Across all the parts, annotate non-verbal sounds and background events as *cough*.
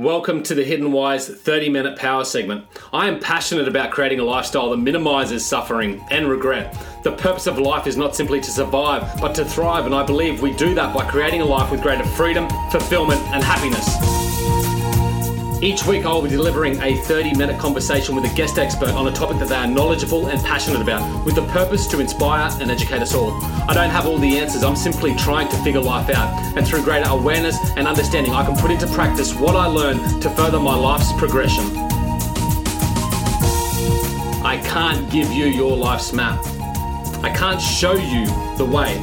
Welcome to the Hidden Why's 30 minute power segment. I am passionate about creating a lifestyle that minimizes suffering and regret. The purpose of life is not simply to survive, but to thrive, and I believe we do that by creating a life with greater freedom, fulfillment, and happiness. Each week, I will be delivering a 30 minute conversation with a guest expert on a topic that they are knowledgeable and passionate about, with the purpose to inspire and educate us all. I don't have all the answers, I'm simply trying to figure life out. And through greater awareness and understanding, I can put into practice what I learn to further my life's progression. I can't give you your life's map, I can't show you the way,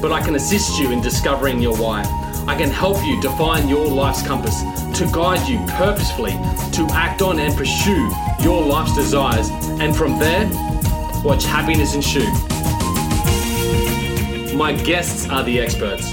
but I can assist you in discovering your why. I can help you define your life's compass to guide you purposefully to act on and pursue your life's desires, and from there, watch happiness ensue. My guests are the experts.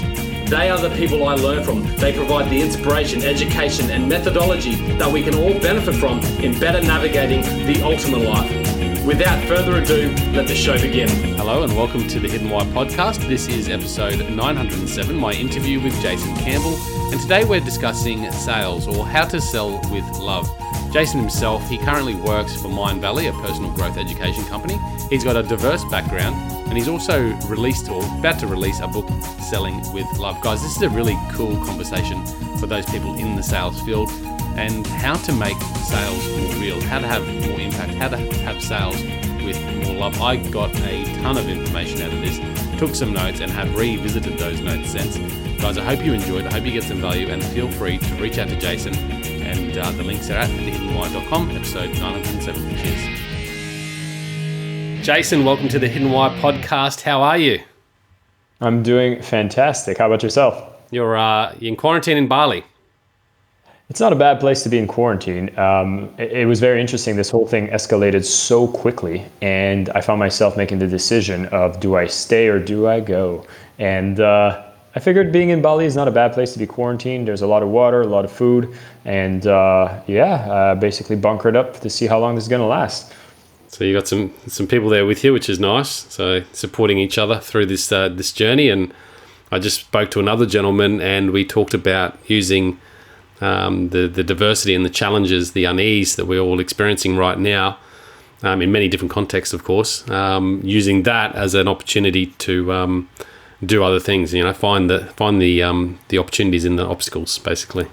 They are the people I learn from. They provide the inspiration, education, and methodology that we can all benefit from in better navigating the ultimate life. Without further ado, let the show begin. Hello and welcome to the Hidden Why podcast. This is episode 907, my interview with Jason Campbell, and today we're discussing sales or how to sell with love. Jason himself, he currently works for Mindvalley, a personal growth education company. He's got a diverse background and he's also released or about to release a book, Selling with Love. Guys, this is a really cool conversation for those people in the sales field and how to make sales more real, how to have more impact, how to have sales with more love. I got a ton of information out of this, took some notes, and have revisited those notes since. Guys, I hope you enjoyed. I hope you get some value, and feel free to reach out to Jason. And uh, the links are at thehiddenwhy.com, episode 907. Cheers. Jason, welcome to the Hidden Why podcast. How are you? I'm doing fantastic. How about yourself? You're uh, in quarantine in Bali. It's not a bad place to be in quarantine. Um, it, it, was very interesting. This whole thing escalated so quickly, and I found myself making the decision of do I stay or do I go? And uh, I figured being in Bali is not a bad place to be quarantined. There's a lot of water, a lot of food, and uh, yeah, uh, basically bunkered up to see how long this is going to last. So you got some some people there with you, which is nice. So supporting each other through this uh, this journey. And I just spoke to another gentleman, and we talked about using um, the the diversity and the challenges, the unease that we're all experiencing right now, um, in many different contexts, of course. Um, using that as an opportunity to um, do other things, you know, find the find the um, the opportunities in the obstacles, basically.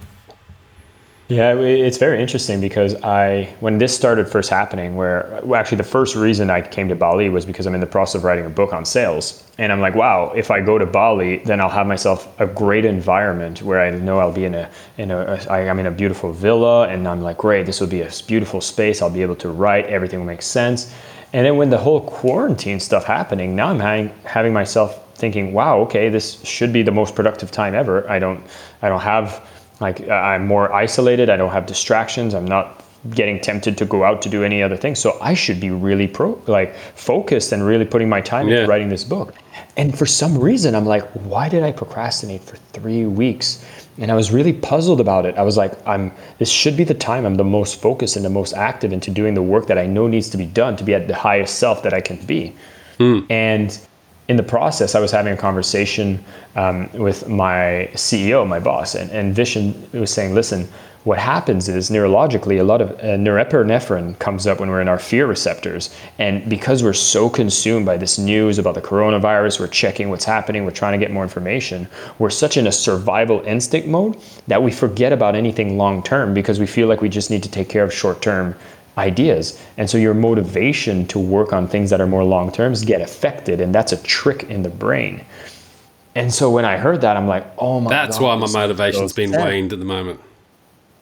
Yeah, it's very interesting because I, when this started first happening, where well, actually the first reason I came to Bali was because I'm in the process of writing a book on sales. And I'm like, wow, if I go to Bali, then I'll have myself a great environment where I know I'll be in a, in a, I'm in a beautiful villa. And I'm like, great, this will be a beautiful space. I'll be able to write, everything will make sense. And then when the whole quarantine stuff happening, now I'm having, having myself thinking, wow, okay, this should be the most productive time ever. I don't, I don't have, like I'm more isolated. I don't have distractions. I'm not getting tempted to go out to do any other thing. So I should be really pro like focused and really putting my time yeah. into writing this book. And for some reason I'm like, why did I procrastinate for 3 weeks? And I was really puzzled about it. I was like, I'm this should be the time I'm the most focused and the most active into doing the work that I know needs to be done to be at the highest self that I can be. Hmm. And in the process, I was having a conversation um, with my CEO, my boss, and, and Vishen was saying, listen, what happens is neurologically, a lot of uh, norepinephrine comes up when we're in our fear receptors. And because we're so consumed by this news about the coronavirus, we're checking what's happening, we're trying to get more information, we're such in a survival instinct mode that we forget about anything long term because we feel like we just need to take care of short term ideas. And so your motivation to work on things that are more long terms get affected. And that's a trick in the brain. And so when I heard that, I'm like, oh my That's God, why my motivation's been waned at the moment.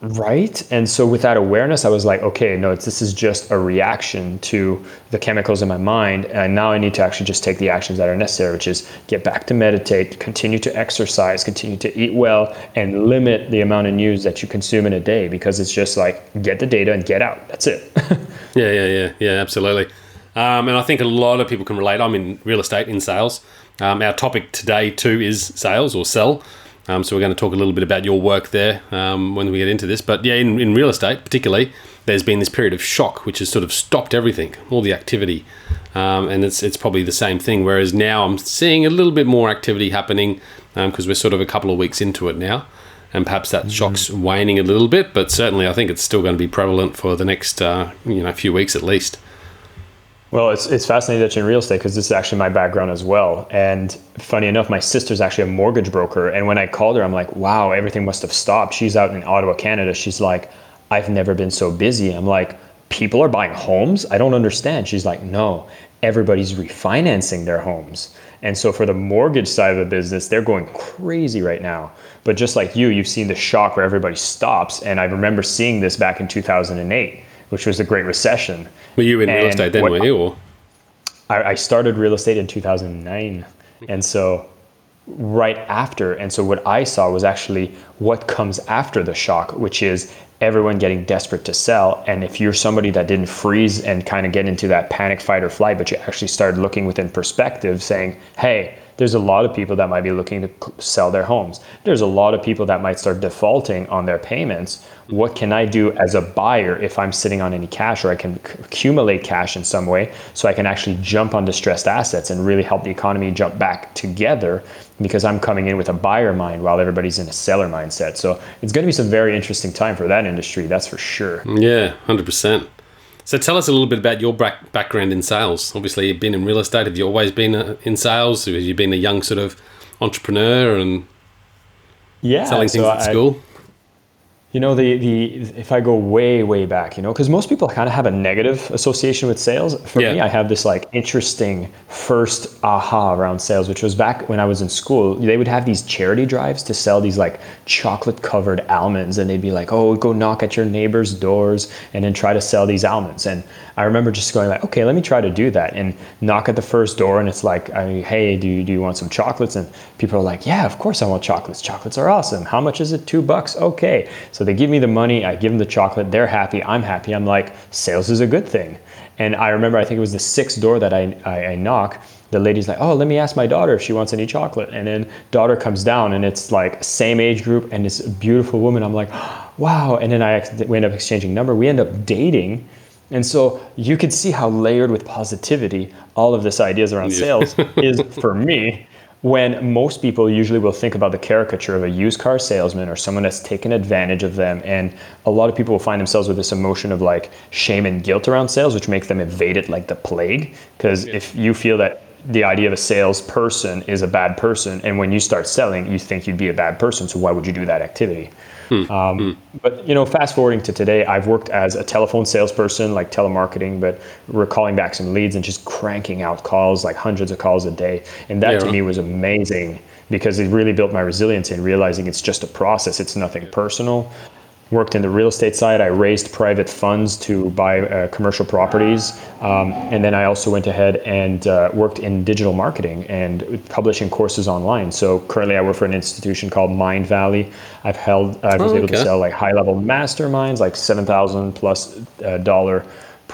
Right. And so with that awareness, I was like, okay, no, this is just a reaction to the chemicals in my mind. And now I need to actually just take the actions that are necessary, which is get back to meditate, continue to exercise, continue to eat well, and limit the amount of news that you consume in a day because it's just like get the data and get out. That's it. *laughs* yeah, yeah, yeah, yeah, absolutely. Um, and I think a lot of people can relate. I'm in real estate, in sales. Um, our topic today, too, is sales or sell. Um, so we're going to talk a little bit about your work there um, when we get into this. But yeah, in, in real estate particularly, there's been this period of shock which has sort of stopped everything, all the activity, um, and it's it's probably the same thing. Whereas now I'm seeing a little bit more activity happening because um, we're sort of a couple of weeks into it now. and perhaps that shock's waning a little bit. But certainly, I think it's still going to be prevalent for the next uh, you know few weeks at least. Well, it's, it's fascinating that you're in real estate because this is actually my background as well. And funny enough, my sister's actually a mortgage broker. And when I called her, I'm like, wow, everything must have stopped. She's out in Ottawa, Canada. She's like, I've never been so busy. I'm like, people are buying homes? I don't understand. She's like, no, everybody's refinancing their homes. And so for the mortgage side of the business, they're going crazy right now. But just like you, you've seen the shock where everybody stops. And I remember seeing this back in 2008 which was the Great Recession. Were you in and real estate then, were you? Or? I, I started real estate in 2009. And so right after, and so what I saw was actually what comes after the shock, which is everyone getting desperate to sell. And if you're somebody that didn't freeze and kind of get into that panic, fight, or flight, but you actually started looking within perspective, saying, hey, there's a lot of people that might be looking to sell their homes. There's a lot of people that might start defaulting on their payments. What can I do as a buyer if I'm sitting on any cash or I can accumulate cash in some way so I can actually jump on distressed assets and really help the economy jump back together because I'm coming in with a buyer mind while everybody's in a seller mindset. So it's going to be some very interesting time for that industry, that's for sure. Yeah, 100%. So tell us a little bit about your back, background in sales. Obviously, you've been in real estate. Have you always been uh, in sales? Have you been a young sort of entrepreneur and yeah, selling things so at I, school? You know the the if i go way way back you know because most people kind of have a negative association with sales. For yeah. me i have this like interesting first aha around sales which was back when i was in school. They would have these charity drives to sell these like chocolate covered almonds and they'd be like oh go knock at your neighbors doors and then try to sell these almonds. And i remember just going like okay let me try to do that and knock at the first door and it's like hey do you, do you want some chocolates and people are like yeah of course i want chocolates chocolates are awesome how much is it two bucks okay so they give me the money, I give them the chocolate, they're happy, I'm happy. I'm like, sales is a good thing. And I remember, I think it was the sixth door that I, I, I knock. The lady's like, oh, let me ask my daughter if she wants any chocolate. And then daughter comes down and it's like same age group and this beautiful woman. I'm like, wow. And then I we end up exchanging number. We end up dating. And so you could see how layered with positivity all of this ideas around sales *laughs* is for me when most people usually will think about the caricature of a used car salesman or someone that's taken advantage of them. And a lot of people will find themselves with this emotion of like shame and guilt around sales which makes them evade it like the plague. Because yeah. if you feel that the idea of a salesperson is a bad person and when you start selling you think you'd be a bad person so why would you do that activity Hmm. Um, hmm. But you know, fast forwarding to today, I've worked as a telephone salesperson, like telemarketing, but we're calling back some leads and just cranking out calls, like hundreds of calls a day, and that yeah. to me was amazing because it really built my resilience in realizing it's just a process; it's nothing personal worked in the real estate side. I raised private funds to buy uh, commercial properties. Um, and then I also went ahead and uh, worked in digital marketing and publishing courses online. So currently I work for an institution called Mindvalley. I've held, I was oh, able okay. to sell like high level masterminds, like 7,000 plus uh, dollar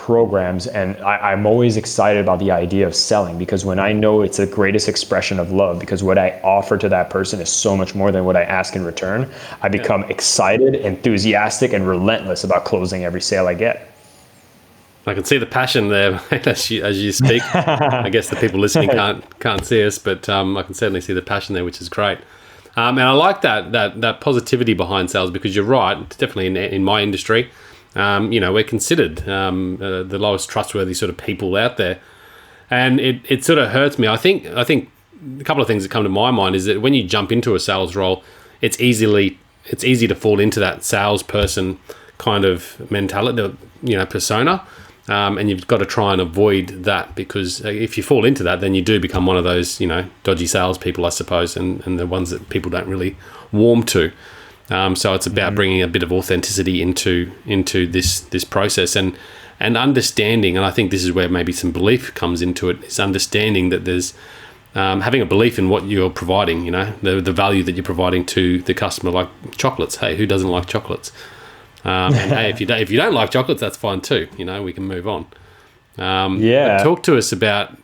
programs and I, am always excited about the idea of selling because when i know it's the greatest expression of love because what i offer to that person is so much more than what i ask in return i become yeah. excited enthusiastic and relentless about closing every sale i get I can see the passion there *laughs* as you, as you speak. I guess the people listening *laughs* can't can't see us, but um, I can certainly see the passion there, which is great. Um, and I like that that that positivity behind sales because you're right. It's definitely in, in my industry, um, you know, we're considered um, uh, the lowest trustworthy sort of people out there, and it, it sort of hurts me. I think I think a couple of things that come to my mind is that when you jump into a sales role, it's easily it's easy to fall into that salesperson kind of mentality, you know, persona. Um, and you've got to try and avoid that because if you fall into that, then you do become one of those, you know, dodgy salespeople, I suppose, and, and the ones that people don't really warm to. Um, so it's about mm-hmm. bringing a bit of authenticity into into this this process and and understanding. And I think this is where maybe some belief comes into it. Is understanding that there's um, having a belief in what you're providing. You know, the the value that you're providing to the customer, like chocolates. Hey, who doesn't like chocolates? Um, and hey, if you don't, if you don't like chocolates, that's fine too. You know, we can move on. Um, yeah. Talk to us about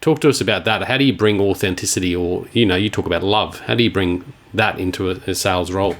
talk to us about that. How do you bring authenticity, or you know, you talk about love. How do you bring that into a, a sales role?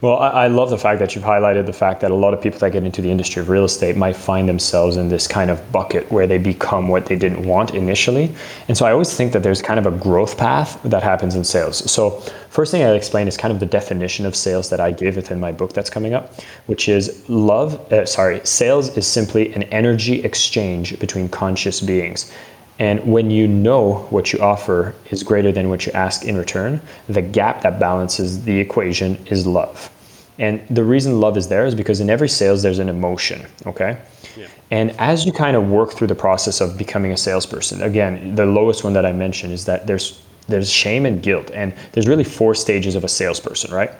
Well, I, I, love the fact that you've highlighted the fact that a lot of people that get into the industry of real estate might find themselves in this kind of bucket where they become what they didn't want initially. And so I always think that there's kind of a growth path that happens in sales. So, first thing I'll explain is kind of the definition of sales that I give within my book that's coming up, which is love, uh, sorry, sales is simply an energy exchange between conscious beings. And when you know what you offer is greater than what you ask in return, the gap that balances the equation is love. And the reason love is there is because in every sales, there's an emotion, okay? Yeah. And as you kind of work through the process of becoming a salesperson, again, the lowest one that I mentioned is that there's there's shame and guilt, and there's really four stages of a salesperson, right?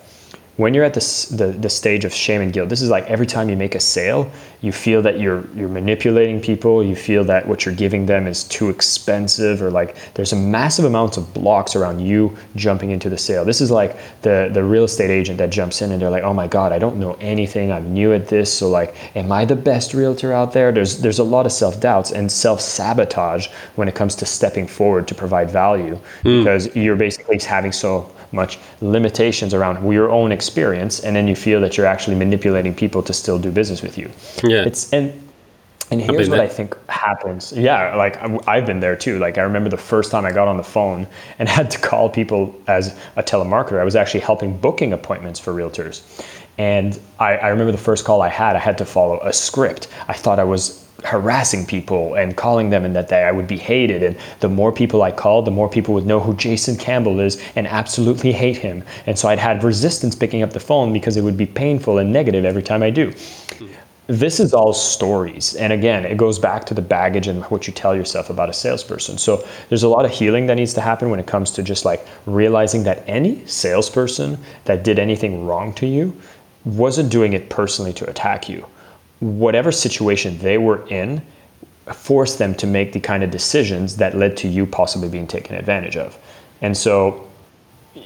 When you're at this, the, the stage of shame and guilt, this is like every time you make a sale, you feel that you're you're manipulating people. You feel that what you're giving them is too expensive, or like there's a massive amounts of blocks around you jumping into the sale. This is like the the real estate agent that jumps in and they're like, oh my god, I don't know anything. I'm new at this, so like, am I the best realtor out there? There's there's a lot of self doubts and self sabotage when it comes to stepping forward to provide value mm. because you're basically having so much limitations around your own experience, and then you feel that you're actually manipulating people to still do business with you. Yeah. It's and and here's what. I think happens. Yeah, like I've been there too. Like I remember the first time I got on the phone and *laughs* had to call people as a telemarketer. I was actually helping booking appointments for realtors. And I, I remember the first call I had, I had to follow a script. I thought I was harassing people and calling them and that they, I would be hated. And the more people I called, the more people would know who Jason Campbell is and absolutely hate him. And so I'd had resistance picking up the phone because it would be painful and negative every time I do. This is all stories. And again, it goes back to the baggage and what you tell yourself about a salesperson. So there's a lot of healing that needs to happen when it comes to just like realizing that any salesperson that did anything wrong to you wasn't doing it personally to attack you whatever situation they were in forced them to make the kind of decisions that led to you possibly being taken advantage of. And so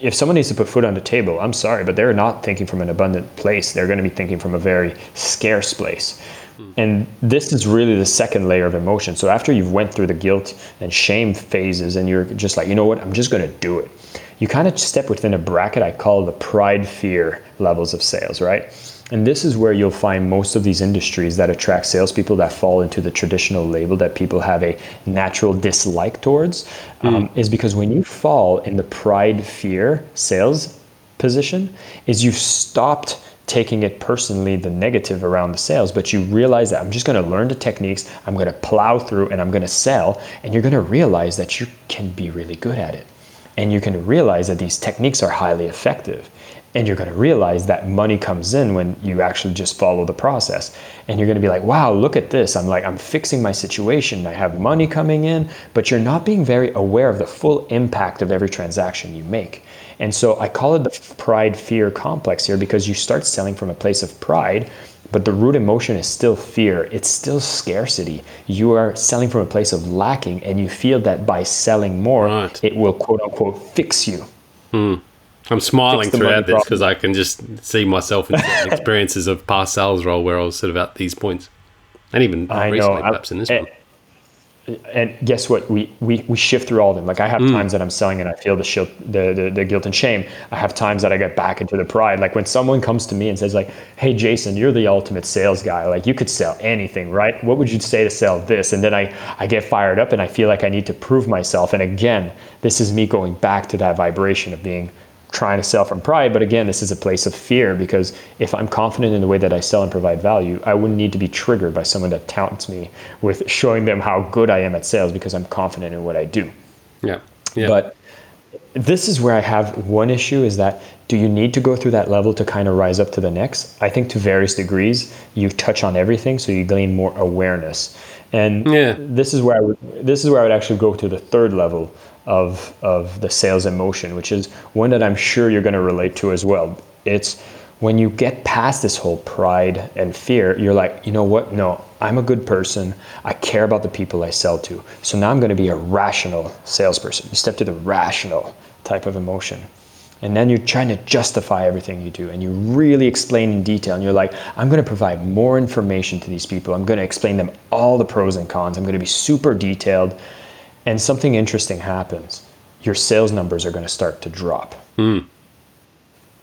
if someone needs to put food on the table, I'm sorry, but they're not thinking from an abundant place. They're going to be thinking from a very scarce place. Hmm. And this is really the second layer of emotion. So after you've went through the guilt and shame phases and you're just like, you know what, I'm just going to do it. You kind of step within a bracket I call the pride fear levels of sales, right? And this is where you'll find most of these industries that attract salespeople that fall into the traditional label that people have a natural dislike towards, mm. um, is because when you fall in the pride fear sales position, is you've stopped taking it personally the negative around the sales but you realize that i'm just going to learn the techniques i'm going to plow through and i'm going to sell and you're going to realize that you can be really good at it and you can realize that these techniques are highly effective and you're going to realize that money comes in when you actually just follow the process. And you're going to be like wow look at this. I'm like i'm fixing my situation. I have money coming in. But you're not being very aware of the full impact of every transaction you make. And so i call it the pride fear complex here because you start selling from a place of pride but the root emotion is still fear. It's still scarcity. You are selling from a place of lacking and you feel that by selling more right. it will quote unquote fix you. Hmm. I'm smiling throughout this because I can just see myself in *laughs* experiences of past sales role where I was sort of at these points, and even I recently, know. perhaps in this and, one. And guess what? We, we we shift through all of them. Like I have mm. times that I'm selling and I feel the, shield, the, the the guilt and shame. I have times that I get back into the pride. Like when someone comes to me and says like, "Hey, Jason, you're the ultimate sales guy. Like you could sell anything, right? What would you say to sell this?" And then I I get fired up and I feel like I need to prove myself. And again, this is me going back to that vibration of being trying to sell from pride. But again, this is a place of fear because if I'm confident in the way that I sell and provide value, I wouldn't need to be triggered by someone that taunts me with showing them how good I am at sales because I'm confident in what I do. Yeah. yeah. But this is where I have one issue is that do you need to go through that level to kind of rise up to the next? I think to various degrees, you touch on everything, so you gain more awareness. And yeah. this is where I would this is where I would actually go to the third level of of the sales emotion, which is one that I'm sure you're going to relate to as well. It's when you get past this whole pride and fear, you're like, you know what? No, I'm a good person. I care about the people I sell to. So now I'm going to be a rational salesperson. You step to the rational type of emotion. And then you're trying to justify everything you do and you really explain in detail. And you're like, I'm going to provide more information to these people. I'm going to explain them all the pros and cons. I'm going to be super detailed and something interesting happens, your sales numbers are going to start to drop. Mm.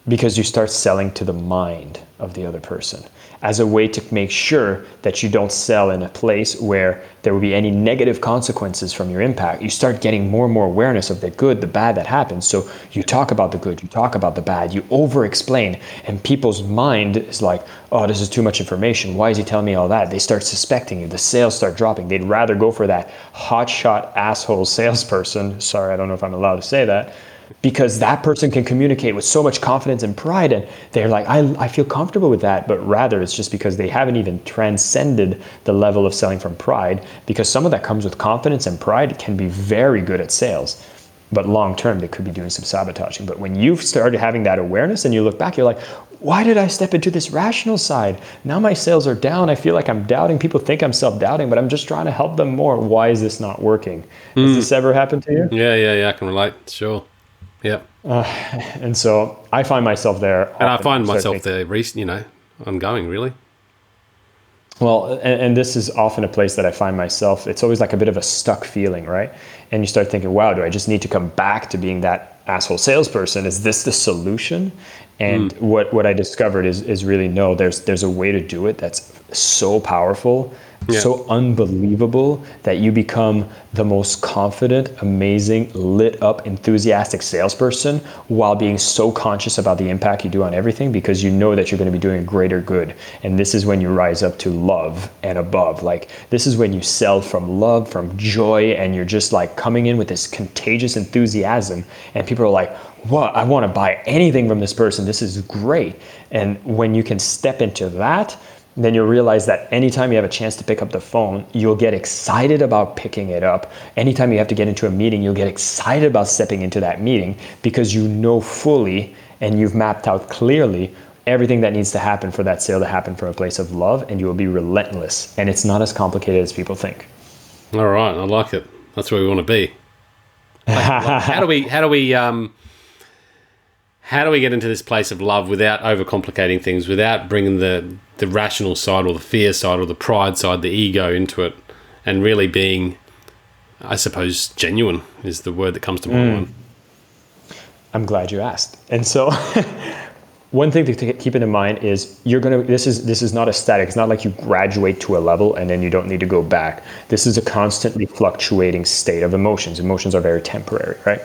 because you start selling to the mind of the other person as a way to make sure that you don't sell in a place where there will be any negative consequences from your impact. You start getting more and more awareness of the good, the bad that happens. So you talk about the good, you talk about the bad, you over explain, and people's mind is like, oh, this is too much information. Why is he telling me all that? They start suspecting you. The sales start dropping. They'd rather go for that hotshot asshole salesperson. Sorry, I don't know if I'm allowed to say that because that person can communicate with so much confidence and pride and they're like I, I feel comfortable with that but rather it's just because they haven't even transcended the level of selling from pride because some of that comes with confidence and pride can be very good at sales but long term they could be doing some sabotaging. But when you've started having that awareness and you look back you're like why did i step into this rational side? Now my sales are down. I feel like i'm doubting. People think i'm self-doubting but i'm just trying to help them more. Why is this not working? Mm. has this ever happened to you? Yeah yeah yeah. I can relate sure yeah. Uh, and so I find myself there. And I find myself there, recent you know, ongoing, really. Well, and, and, this is often a place that I find myself. It's always like a bit of a stuck feeling, right? And you start thinking, wow, do I just need to come back to being that asshole salesperson? Is this the solution? And mm. what, what I discovered is, is really no, there's, there's a way to do it that's so powerful yeah. so unbelievable that you become the most confident, amazing, lit up, enthusiastic salesperson while being so conscious about the impact you do on everything because you know that you're going to be doing a greater good. And this is when you rise up to love and above. Like, this is when you sell from love, from joy, and you're just like coming in with this contagious enthusiasm. And people are like, what? I want to buy anything from this person. This is great. And when you can step into that, then you'll realize that anytime you have a chance to pick up the phone, you'll get excited about picking it up. Anytime you have to get into a meeting, you'll get excited about stepping into that meeting because you know fully and you've mapped out clearly everything that needs to happen for that sale to happen from a place of love and you will be relentless. And it's not as complicated as people think. All right, I like it. That's where we want to be. *laughs* How do we how do we um how do we get into this place of love without overcomplicating things, without bringing the the rational side or the fear side or the pride side, the ego into it, and really being, I suppose, genuine is the word that comes to my mm. mind. I'm glad you asked. And so, *laughs* one thing to keep in mind is you're gonna. This is this is not a static. It's not like you graduate to a level and then you don't need to go back. This is a constantly fluctuating state of emotions. Emotions are very temporary, right?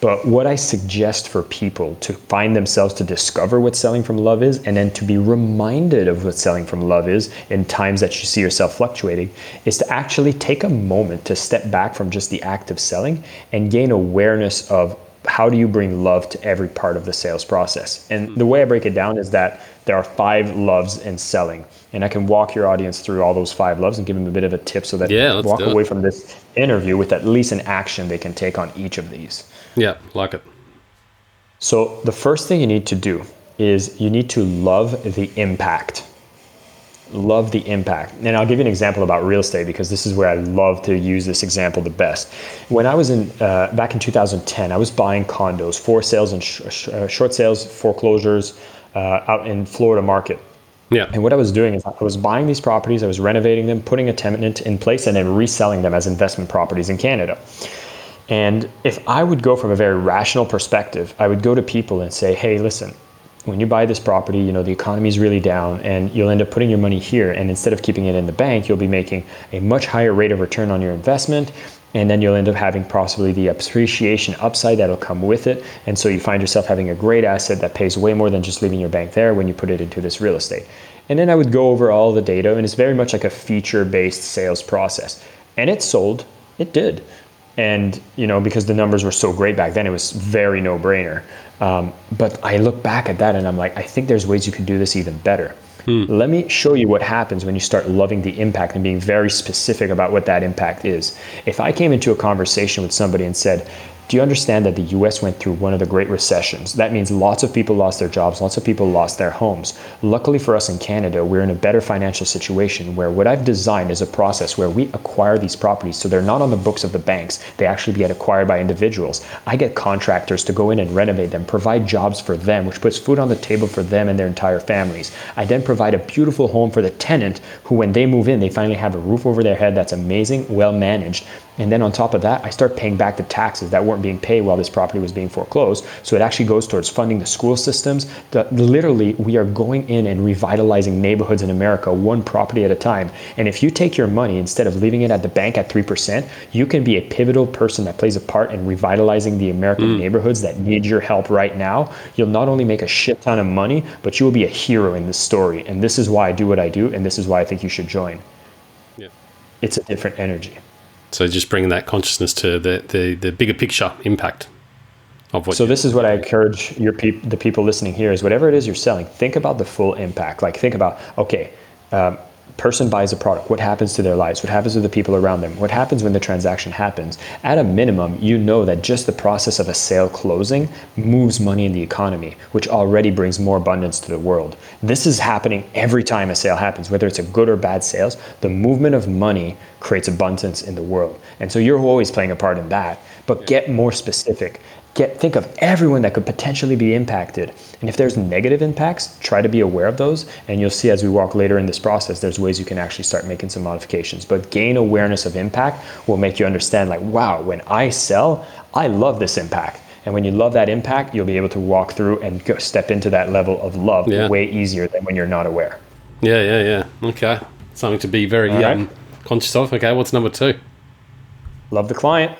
But what I suggest for people to find themselves to discover what selling from love is, and then to be reminded of what selling from love is in times that you see yourself fluctuating, is to actually take a moment to step back from just the act of selling and gain awareness of how do you bring love to every part of the sales process. And the way I break it down is that there are five loves in selling. And I can walk your audience through all those five loves and give them a bit of a tip so that yeah, they walk away from this interview with at least an action they can take on each of these. Yeah, like it. So the first thing you need to do is you need to love the impact. Love the impact. And I'll give you an example about real estate because this is where I love to use this example the best. When I was in uh, back in 2010, I was buying condos, for sales and sh- sh- uh, short sales, foreclosures uh, out in Florida market. Yeah. And what I was doing is I was buying these properties, I was renovating them, putting a tenant in place, and then reselling them as investment properties in Canada. And if I would go from a very rational perspective, I would go to people and say, hey, listen, when you buy this property, you know, the economy is really down and you'll end up putting your money here. And instead of keeping it in the bank, you'll be making a much higher rate of return on your investment. And then you'll end up having possibly the appreciation upside that'll come with it. And so you find yourself having a great asset that pays way more than just leaving your bank there when you put it into this real estate. And then I would go over all the data, and it's very much like a feature based sales process. And it sold, it did and you know because the numbers were so great back then it was very no brainer um, but i look back at that and i'm like i think there's ways you can do this even better. Hmm. let me show you what happens when you start loving the impact and being very specific about what that impact is. If i came into a conversation with somebody and said do you understand that the US went through one of the great recessions? That means lots of people lost their jobs, lots of people lost their homes. Luckily for us in Canada, we're in a better financial situation where what I've designed is a process where we acquire these properties so they're not on the books of the banks, they actually get acquired by individuals. I get contractors to go in and renovate them, provide jobs for them, which puts food on the table for them and their entire families. I then provide a beautiful home for the tenant who, when they move in, they finally have a roof over their head that's amazing, well managed And then on top of that, I start paying back the taxes that weren't being paid while this property was being foreclosed. So it actually goes towards funding the school systems. The, literally, we are going in and revitalizing neighborhoods in America one property at a time. And if you take your money instead of leaving it at the bank at 3%, you can be a pivotal person that plays a part in revitalizing the American mm. neighborhoods that need your help right now. You'll not only make a shit ton of money, but you will be a hero in this story. And this is why I do what I do. And this is why I think you should join. Yeah. It's a different energy. So just bringing that consciousness to the, the, the bigger picture impact of what. So this is what I encourage your peop- the people listening here is whatever it is you're selling, think about the full impact. Like think about okay, um, person buys a product, what happens to their lives? What happens to the people around them? What happens when the transaction happens? At a minimum, you know that just the process of a sale closing moves money in the economy, which already brings more abundance to the world. This is happening every time a sale happens, whether it's a good or bad sales. The movement of money creates abundance in the world. And so you're always playing a part in that, but get more specific get think of everyone that could potentially be impacted. And if there's negative impacts try to be aware of those and you'll see as we walk later in this process there's ways you can actually start making some modifications. But gain awareness of impact will make you understand like wow when i sell i love this impact. And when you love that impact you'll be able to walk through and go step into that level of love yeah. way easier than when you're not aware. Yeah yeah yeah. Okay. Something to be very right. um, conscious of. Okay what's number two? Love the client.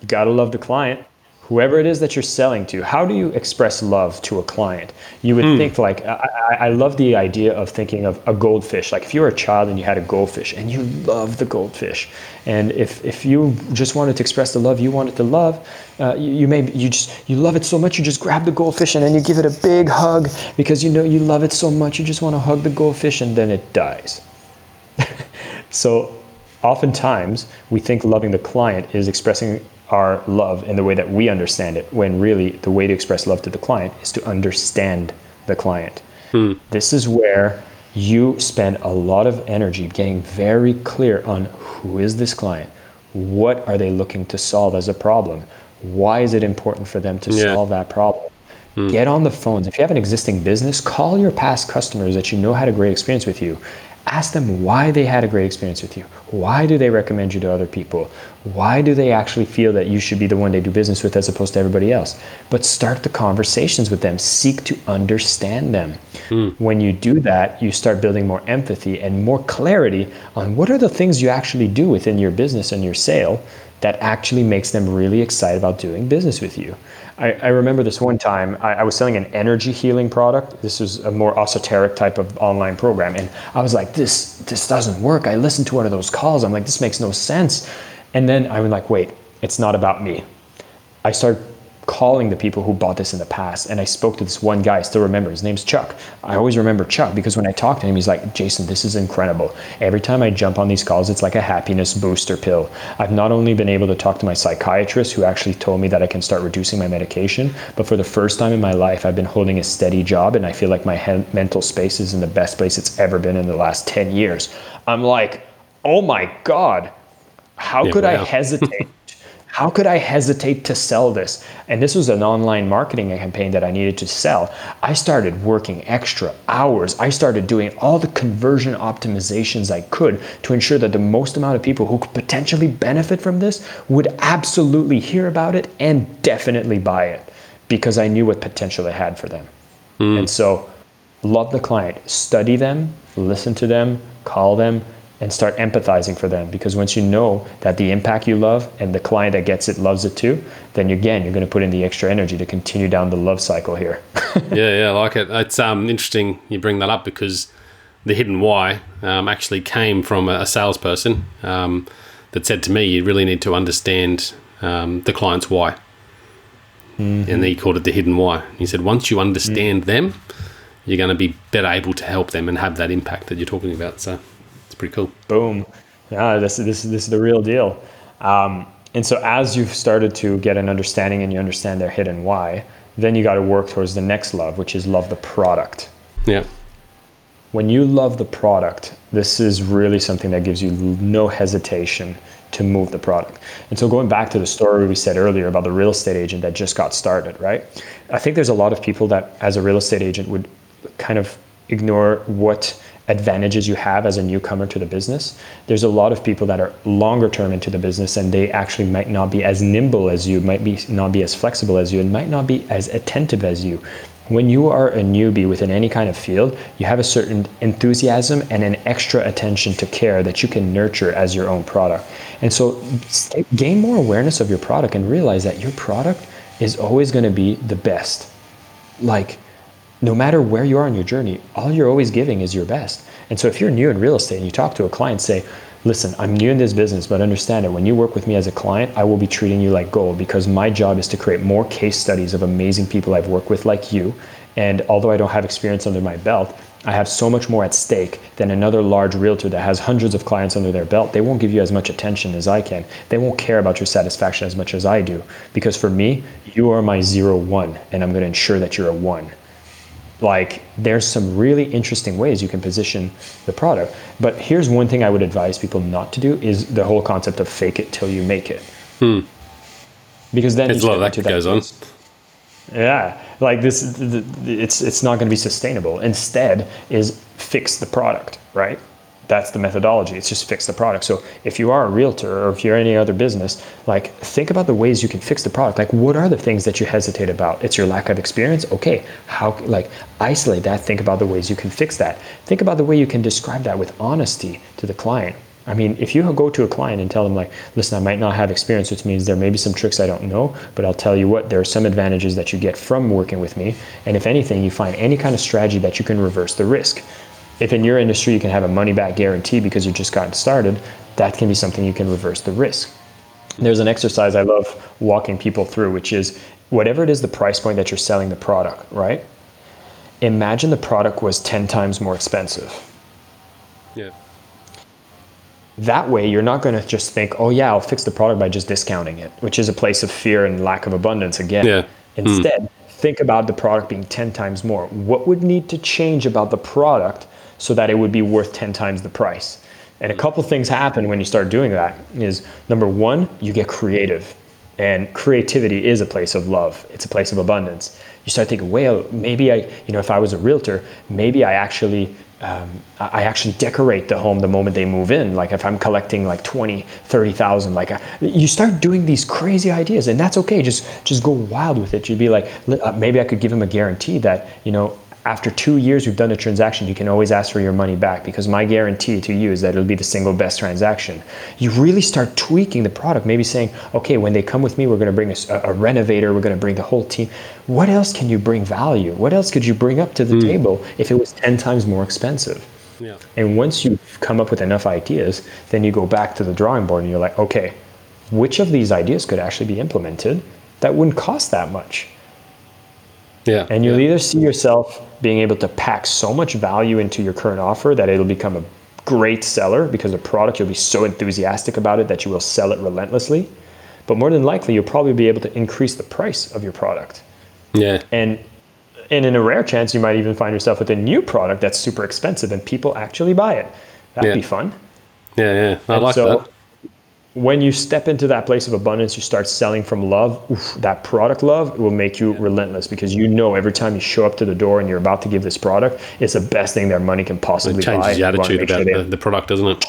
You got to love the client whoever it is that you're selling to, how do you express love to a client? You would mm. think like I, I, love the idea of thinking of a goldfish. Like if you were a child and you had a goldfish and you love the goldfish, and if if you just wanted to express the love you wanted to love, uh, you, you may you just you love it so much you just grab the goldfish and then you give it a big hug because you know you love it so much you just want to hug the goldfish and then it dies. *laughs* so oftentimes we think loving the client is expressing our love in the way that we understand it, when really the way to express love to the client is to understand the client. Hmm. This is where you spend a lot of energy getting very clear on who is this client? What are they looking to solve as a problem? Why is it important for them to yeah. solve that problem? Hmm. Get on the phones. If you have an existing business, call your past customers that you know had a great experience with you ask them why they had a great experience with you. Why do they recommend you to other people? Why do they actually feel that you should be the one they do business with as opposed to everybody else? But start the conversations with them. Seek to understand them. Mm. When you do that, you start building more empathy and more clarity on what are the things you actually do within your business and your sale that actually makes them really excited about doing business with you. I, I remember this one time I, I, was selling an energy healing product. This was a more esoteric type of online program, and I was like, "This this doesn't work." I listened to one of those calls. I'm like, "This makes no sense," and then I was like, "Wait, it's not about me." I started calling the people who bought this in the past. And I spoke to this one guy, I still remember. His name's Chuck. I always remember Chuck because when I talk to him, he's like, Jason, this is incredible. Every time I jump on these calls, it's like a happiness booster pill. I've not only been able to talk to my psychiatrist, who actually told me that I can start reducing my medication, but for the first time in my life, I've been holding a steady job and I feel like my he- mental space is in the best place it's ever been in the last 10 years. I'm like, oh my God, how yeah, could wow. I *laughs* hesitate? How could I hesitate to sell this? And this was an online marketing campaign that I needed to sell. I started working extra hours. I started doing all the conversion optimizations I could to ensure that the most amount of people who could potentially benefit from this would absolutely hear about it and definitely buy it because I knew what potential it had for them. Mm. And so, love the client, study them, listen to them, call them, and start empathizing for them. Because once you know that the impact you love and the client that gets it loves it too then again you're going to put in the extra energy to continue down the love cycle here. *laughs* Yeah yeah I like it. It's um, interesting you bring that up because the hidden why um, actually came from a, a salesperson um, that said to me you really need to understand um, the client's why. Mm-hmm. and he called it the hidden why. He said once you understand mm-hmm. them you're going to be better able to help them and have that impact that you're talking about so pretty cool. Boom. Yeah, this, this, this is the real deal. Um, and so as you've started to get an understanding and you understand their hidden why, then you got to work towards the next love, which is love the product. Yeah. When you love the product, this is really something that gives you no hesitation to move the product. And so going back to the story we said earlier about the real estate agent that just got started, right? I think there's a lot of people that as a real estate agent would kind of ignore what advantages you have as a newcomer to the business. There's a lot of people that are longer term into the business and they actually might not be as nimble as you, might be not be as flexible as you, and might not be as attentive as you. When you are a newbie within any kind of field, you have a certain enthusiasm and an extra attention to care that you can nurture as your own product. And so gain more awareness of your product and realize that your product is always going to be the best. Like no matter where you are on your journey, all you're always giving is your best. And so if you're new in real estate and you talk to a client, say, listen, I'm new in this business, but understand that when you work with me as a client, I will be treating you like gold because my job is to create more case studies of amazing people I've worked with like you. And although I don't have experience under my belt, I have so much more at stake than another large realtor that has hundreds of clients under their belt. They won't give you as much attention as I can. They won't care about your satisfaction as much as I do. Because for me, you are my zero one, and I'm going to ensure that you're a one like there's some really interesting ways you can position the product. But here's one thing i would advise people not to do is the whole concept of fake it till you make it. Hmm. because then it's a lot that goes on. Yeah. Like this it's it's not going to be sustainable. Instead is fix the product right that's the methodology. It's just fix the product. So if you are a realtor or if you're any other business, like think about the ways you can fix the product. Like what are the things that you hesitate about? It's your lack of experience. Okay, how like isolate that. Think about the ways you can fix that. Think about the way you can describe that with honesty to the client. I mean, if you go to a client and tell them like, listen, I might not have experience, which means there may be some tricks I don't know, but I'll tell you what, there are some advantages that you get from working with me. And if anything, you find any kind of strategy that you can reverse the risk. If in your industry you can have a money back guarantee because you just gotten started, that can be something you can reverse the risk. There's an exercise I love walking people through, which is whatever it is the price point that you're selling the product, right? Imagine the product was 10 times more expensive. Yeah. That way, you're not going to just think, oh, yeah, I'll fix the product by just discounting it, which is a place of fear and lack of abundance again. Yeah. Instead, mm. think about the product being 10 times more. What would need to change about the product so that it would be worth 10 times the price. And a couple things happen when you start doing that is number one, you get creative. And creativity is a place of love. It's a place of abundance. You start thinking, well, maybe I, you know, if I was a realtor, maybe I actually um, I actually decorate the home the moment they move in. Like if I'm collecting like 20, 30,000, like uh, you start doing these crazy ideas and that's okay. Just, just go wild with it. You'd be like, uh, maybe I could give them a guarantee that, you know, after two years we've done a transaction, you can always ask for your money back because my guarantee to you is that it'll be the single best transaction. You really start tweaking the product, maybe saying, okay, when they come with me, we're going to bring a, a renovator, we're going to bring the whole team. What else can you bring value? What else could you bring up to the mm. table if it was 10 times more expensive? Yeah. And once you've come up with enough ideas, then you go back to the drawing board and you're like, okay, which of these ideas could actually be implemented that wouldn't cost that much? Yeah. And you'll yeah. either see yourself being able to pack so much value into your current offer that it'll become a great seller because the product you'll be so enthusiastic about it that you will sell it relentlessly. But more than likely, you'll probably be able to increase the price of your product. Yeah. And and in a rare chance, you might even find yourself with a new product that's super expensive and people actually buy it. That'd yeah. be fun. Yeah, yeah. I and like so, that when you step into that place of abundance, you start selling from love. Oof, that product love will make you yeah. relentless because you know every time you show up to the door and you're about to give this product, it's the best thing their money can possibly it changes buy. the attitude about sure the, the, product, doesn't it?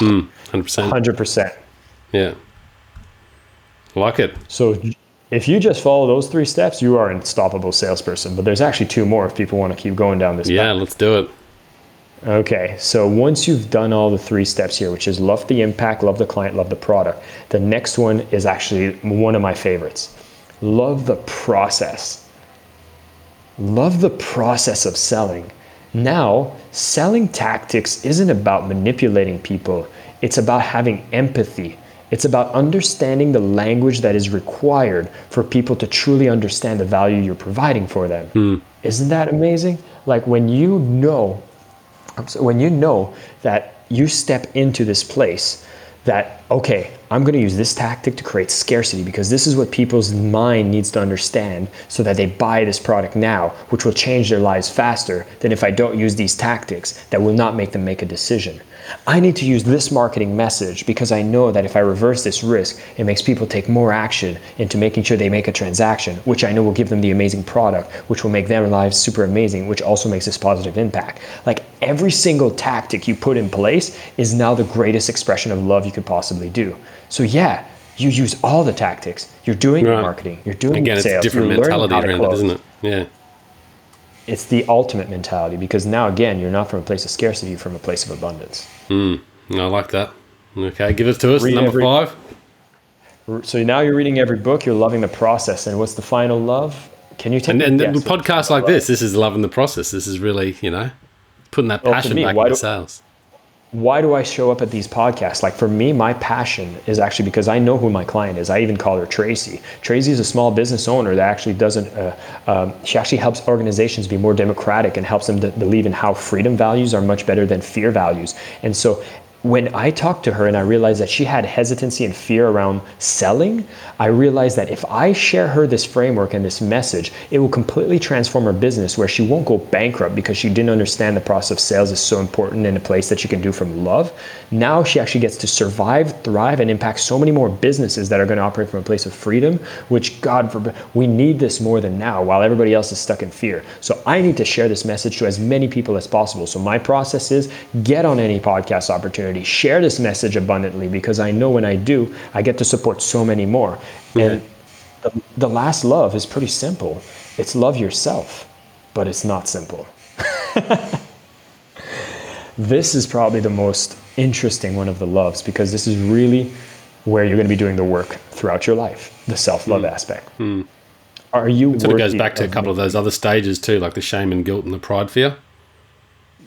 Mm, 100%. 100%. Yeah. like it. So if you just follow those three steps, you are an unstoppable salesperson. But there's actually two more if people want to keep going down this Yeah, path. let's do it. Okay, so once you've done all the three steps here, which is love the impact, love the client, love the product, the next one is actually one of my favorites. Love the process. Love the process of selling. Now, selling tactics isn't about manipulating people, it's about having empathy. It's about understanding the language that is required for people to truly understand the value you're providing for them. Mm. Isn't that amazing? Like when you know so when you know that you step into this place that okay, I'm going to use this tactic to create scarcity because this is what people's mind needs to understand so that they buy this product now, which will change their lives faster than if I don't use these tactics that will not make them make a decision. I need to use this marketing message because I know that if I reverse this risk, it makes people take more action into making sure they make a transaction, which I know will give them the amazing product, which will make their lives super amazing, which also makes this positive impact. Like every single tactic you put in place is now the greatest expression of love you could possibly do. So yeah, you use all the tactics. You're doing right. marketing. You're doing Again, sales. it's a different mentality around it, isn't it? Yeah it's the ultimate mentality because now again you're not from a place of scarcity you're from a place of abundance. Mm, i like that. Okay give it to us Read number every, five. So now you're reading every book you're loving the process and what's the final love? Can you take and, and the podcast like love? this this is loving the process this is really you know putting that passion well, me, back into sales why do I show up at these podcasts? Like for me, my passion is actually because I know who my client is. I even call her Tracy. Tracy is a small business owner that actually doesn't, uh, um, she actually helps organizations be more democratic and helps them to believe in how freedom values are much better than fear values. And so when I talked to her and I realized that she had hesitancy and fear around selling, I realized that if I share her this framework and this message, it will completely transform her business where she won't go bankrupt because she didn't understand the process of sales is so important in a place that she can do from love. Now she actually gets to survive, thrive, and impact so many more businesses that are going to operate from a place of freedom, which God forbid, we need this more than now while everybody else is stuck in fear. So I need to share this message to as many people as possible. So my process is get on any podcast opportunity share this message abundantly because I know when I do, I get to support so many more. Yeah. And the, the last love is pretty simple it's love yourself, but it's not simple. *laughs* this is probably the most interesting one of the loves because this is really where you're going to be doing the work throughout your life the self love mm. aspect. Mm. Are you? So it goes back to a couple of those other stages too, like the shame and guilt and the pride fear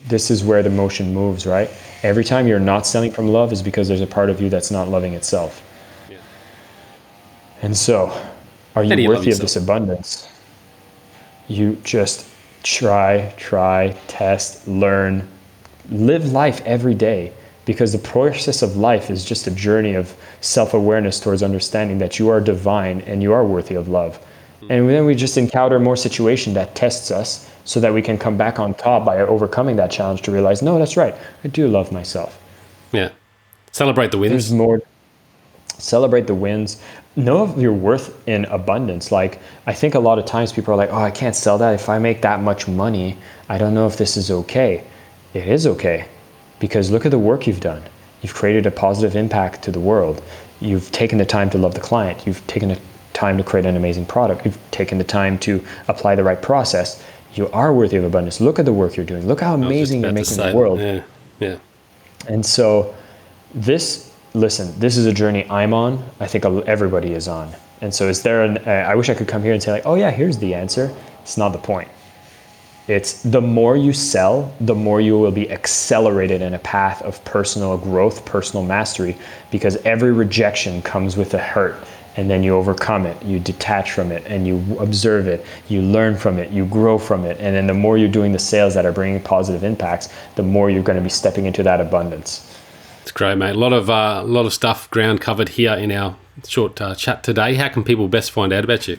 this is where the motion moves, right? Every time you're not selling from love is because there's a part of you that's not loving itself. Yeah. And so, are you, you worthy of this abundance? You just try, try, test, learn, live life every day because the process of life is just a journey of self awareness towards understanding that you are divine and you are worthy of love. Mm-hmm. And then we just encounter more situation that tests us so that we can come back on top by overcoming that challenge to realize, no, that's right. I do love myself. Yeah. Celebrate the wins. There's more. Celebrate the wins. Know of your worth in abundance. Like, I think a lot of times people are like, oh, I can't sell that. If I make that much money, I don't know if this is okay. It is okay because look at the work you've done. You've created a positive impact to the world. You've taken the time to love the client. You've taken the time to create an amazing product. You've taken the time to apply the right process you are worthy of abundance. Look at the work you're doing. Look how amazing you're making the world. Yeah, yeah. And so, this listen, this is a journey I'm on. I think everybody is on. And so, is there an? Uh, I wish I could come here and say like, oh yeah, here's the answer. It's not the point. It's the more you sell, the more you will be accelerated in a path of personal growth, personal mastery, because every rejection comes with a hurt and then you overcome it. You detach from it and you observe it. You learn from it. You grow from it. And then the more you're doing the sales that are bringing positive impacts the more you're going to be stepping into that abundance. It's great mate. A lot of uh, a lot of stuff ground covered here in our short uh, chat today. How can people best find out about you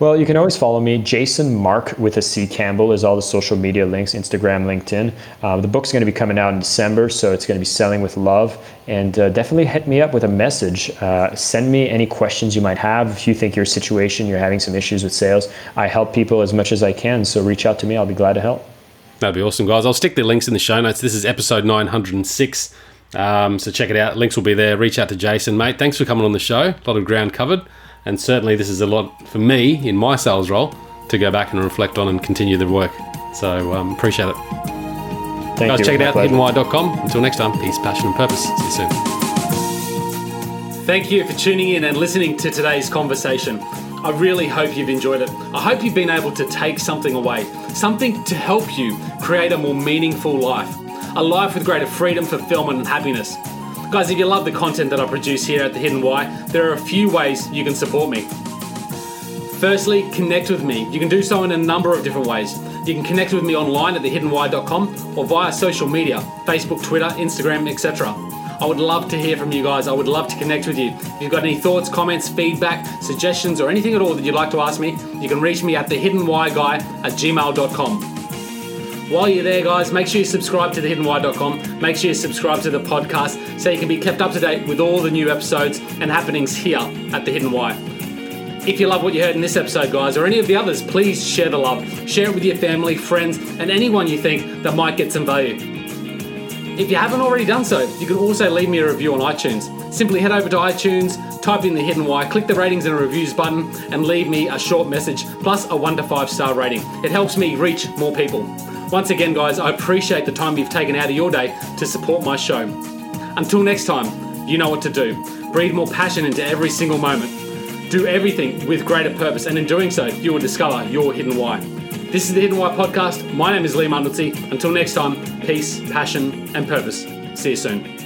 well, you can always follow me. Jason Marc with a C Campbell is all the social media links Instagram, LinkedIn. Uh, the book's going to be coming out in December, so it's going to be selling with love. And uh, definitely hit me up with a message. Uh, send me any questions you might have. If you think your situation, you're having some issues with sales, I help people as much as I can. So reach out to me. I'll be glad to help. That'd be awesome, guys. I'll stick the links in the show notes. This is episode 906. Um, so check it out. Links will be there. Reach out to Jason, mate. Thanks for coming on the show. A lot of ground covered. And certainly, this is a lot for me in my sales role to go back and reflect on and continue the work. So, um, appreciate it. Thank Guys, you. check it out, hiddenwhy.com. Until next time, peace, passion, and purpose. See you soon. Thank you for tuning in and listening to today's conversation. I really hope you've enjoyed it. I hope you've been able to take something away, something to help you create a more meaningful life, a life with greater freedom, fulfillment, and happiness. Guys, if you love the content that I produce here at The Hidden Why, there are a few ways you can support me. Firstly, connect with me. You can do so in a number of different ways. You can connect with me online at thehiddenwhy.com or via social media Facebook, Twitter, Instagram, etc. I would love to hear from you guys. I would love to connect with you. If you've got any thoughts, comments, feedback, suggestions, or anything at all that you'd like to ask me, you can reach me at thehiddenwhyguy at gmail.com. While you're there, guys, make sure you subscribe to thehiddenwhy.com. Make sure you subscribe to the podcast so you can be kept up to date with all the new episodes and happenings here at The Hidden Why. If you love what you heard in this episode, guys, or any of the others, please share the love. Share it with your family, friends, and anyone you think that might get some value. If you haven't already done so, you can also leave me a review on iTunes. Simply head over to iTunes, type in the hidden why, click the ratings and reviews button, and leave me a short message plus a one to five star rating. It helps me reach more people. Once again, guys, I appreciate the time you've taken out of your day to support my show. Until next time, you know what to do. Breathe more passion into every single moment. Do everything with greater purpose, and in doing so, you will discover your hidden why. This is the Hidden Why podcast. My name is Leigh Martinuzzi. Until next time, peace, passion, and purpose. See you soon.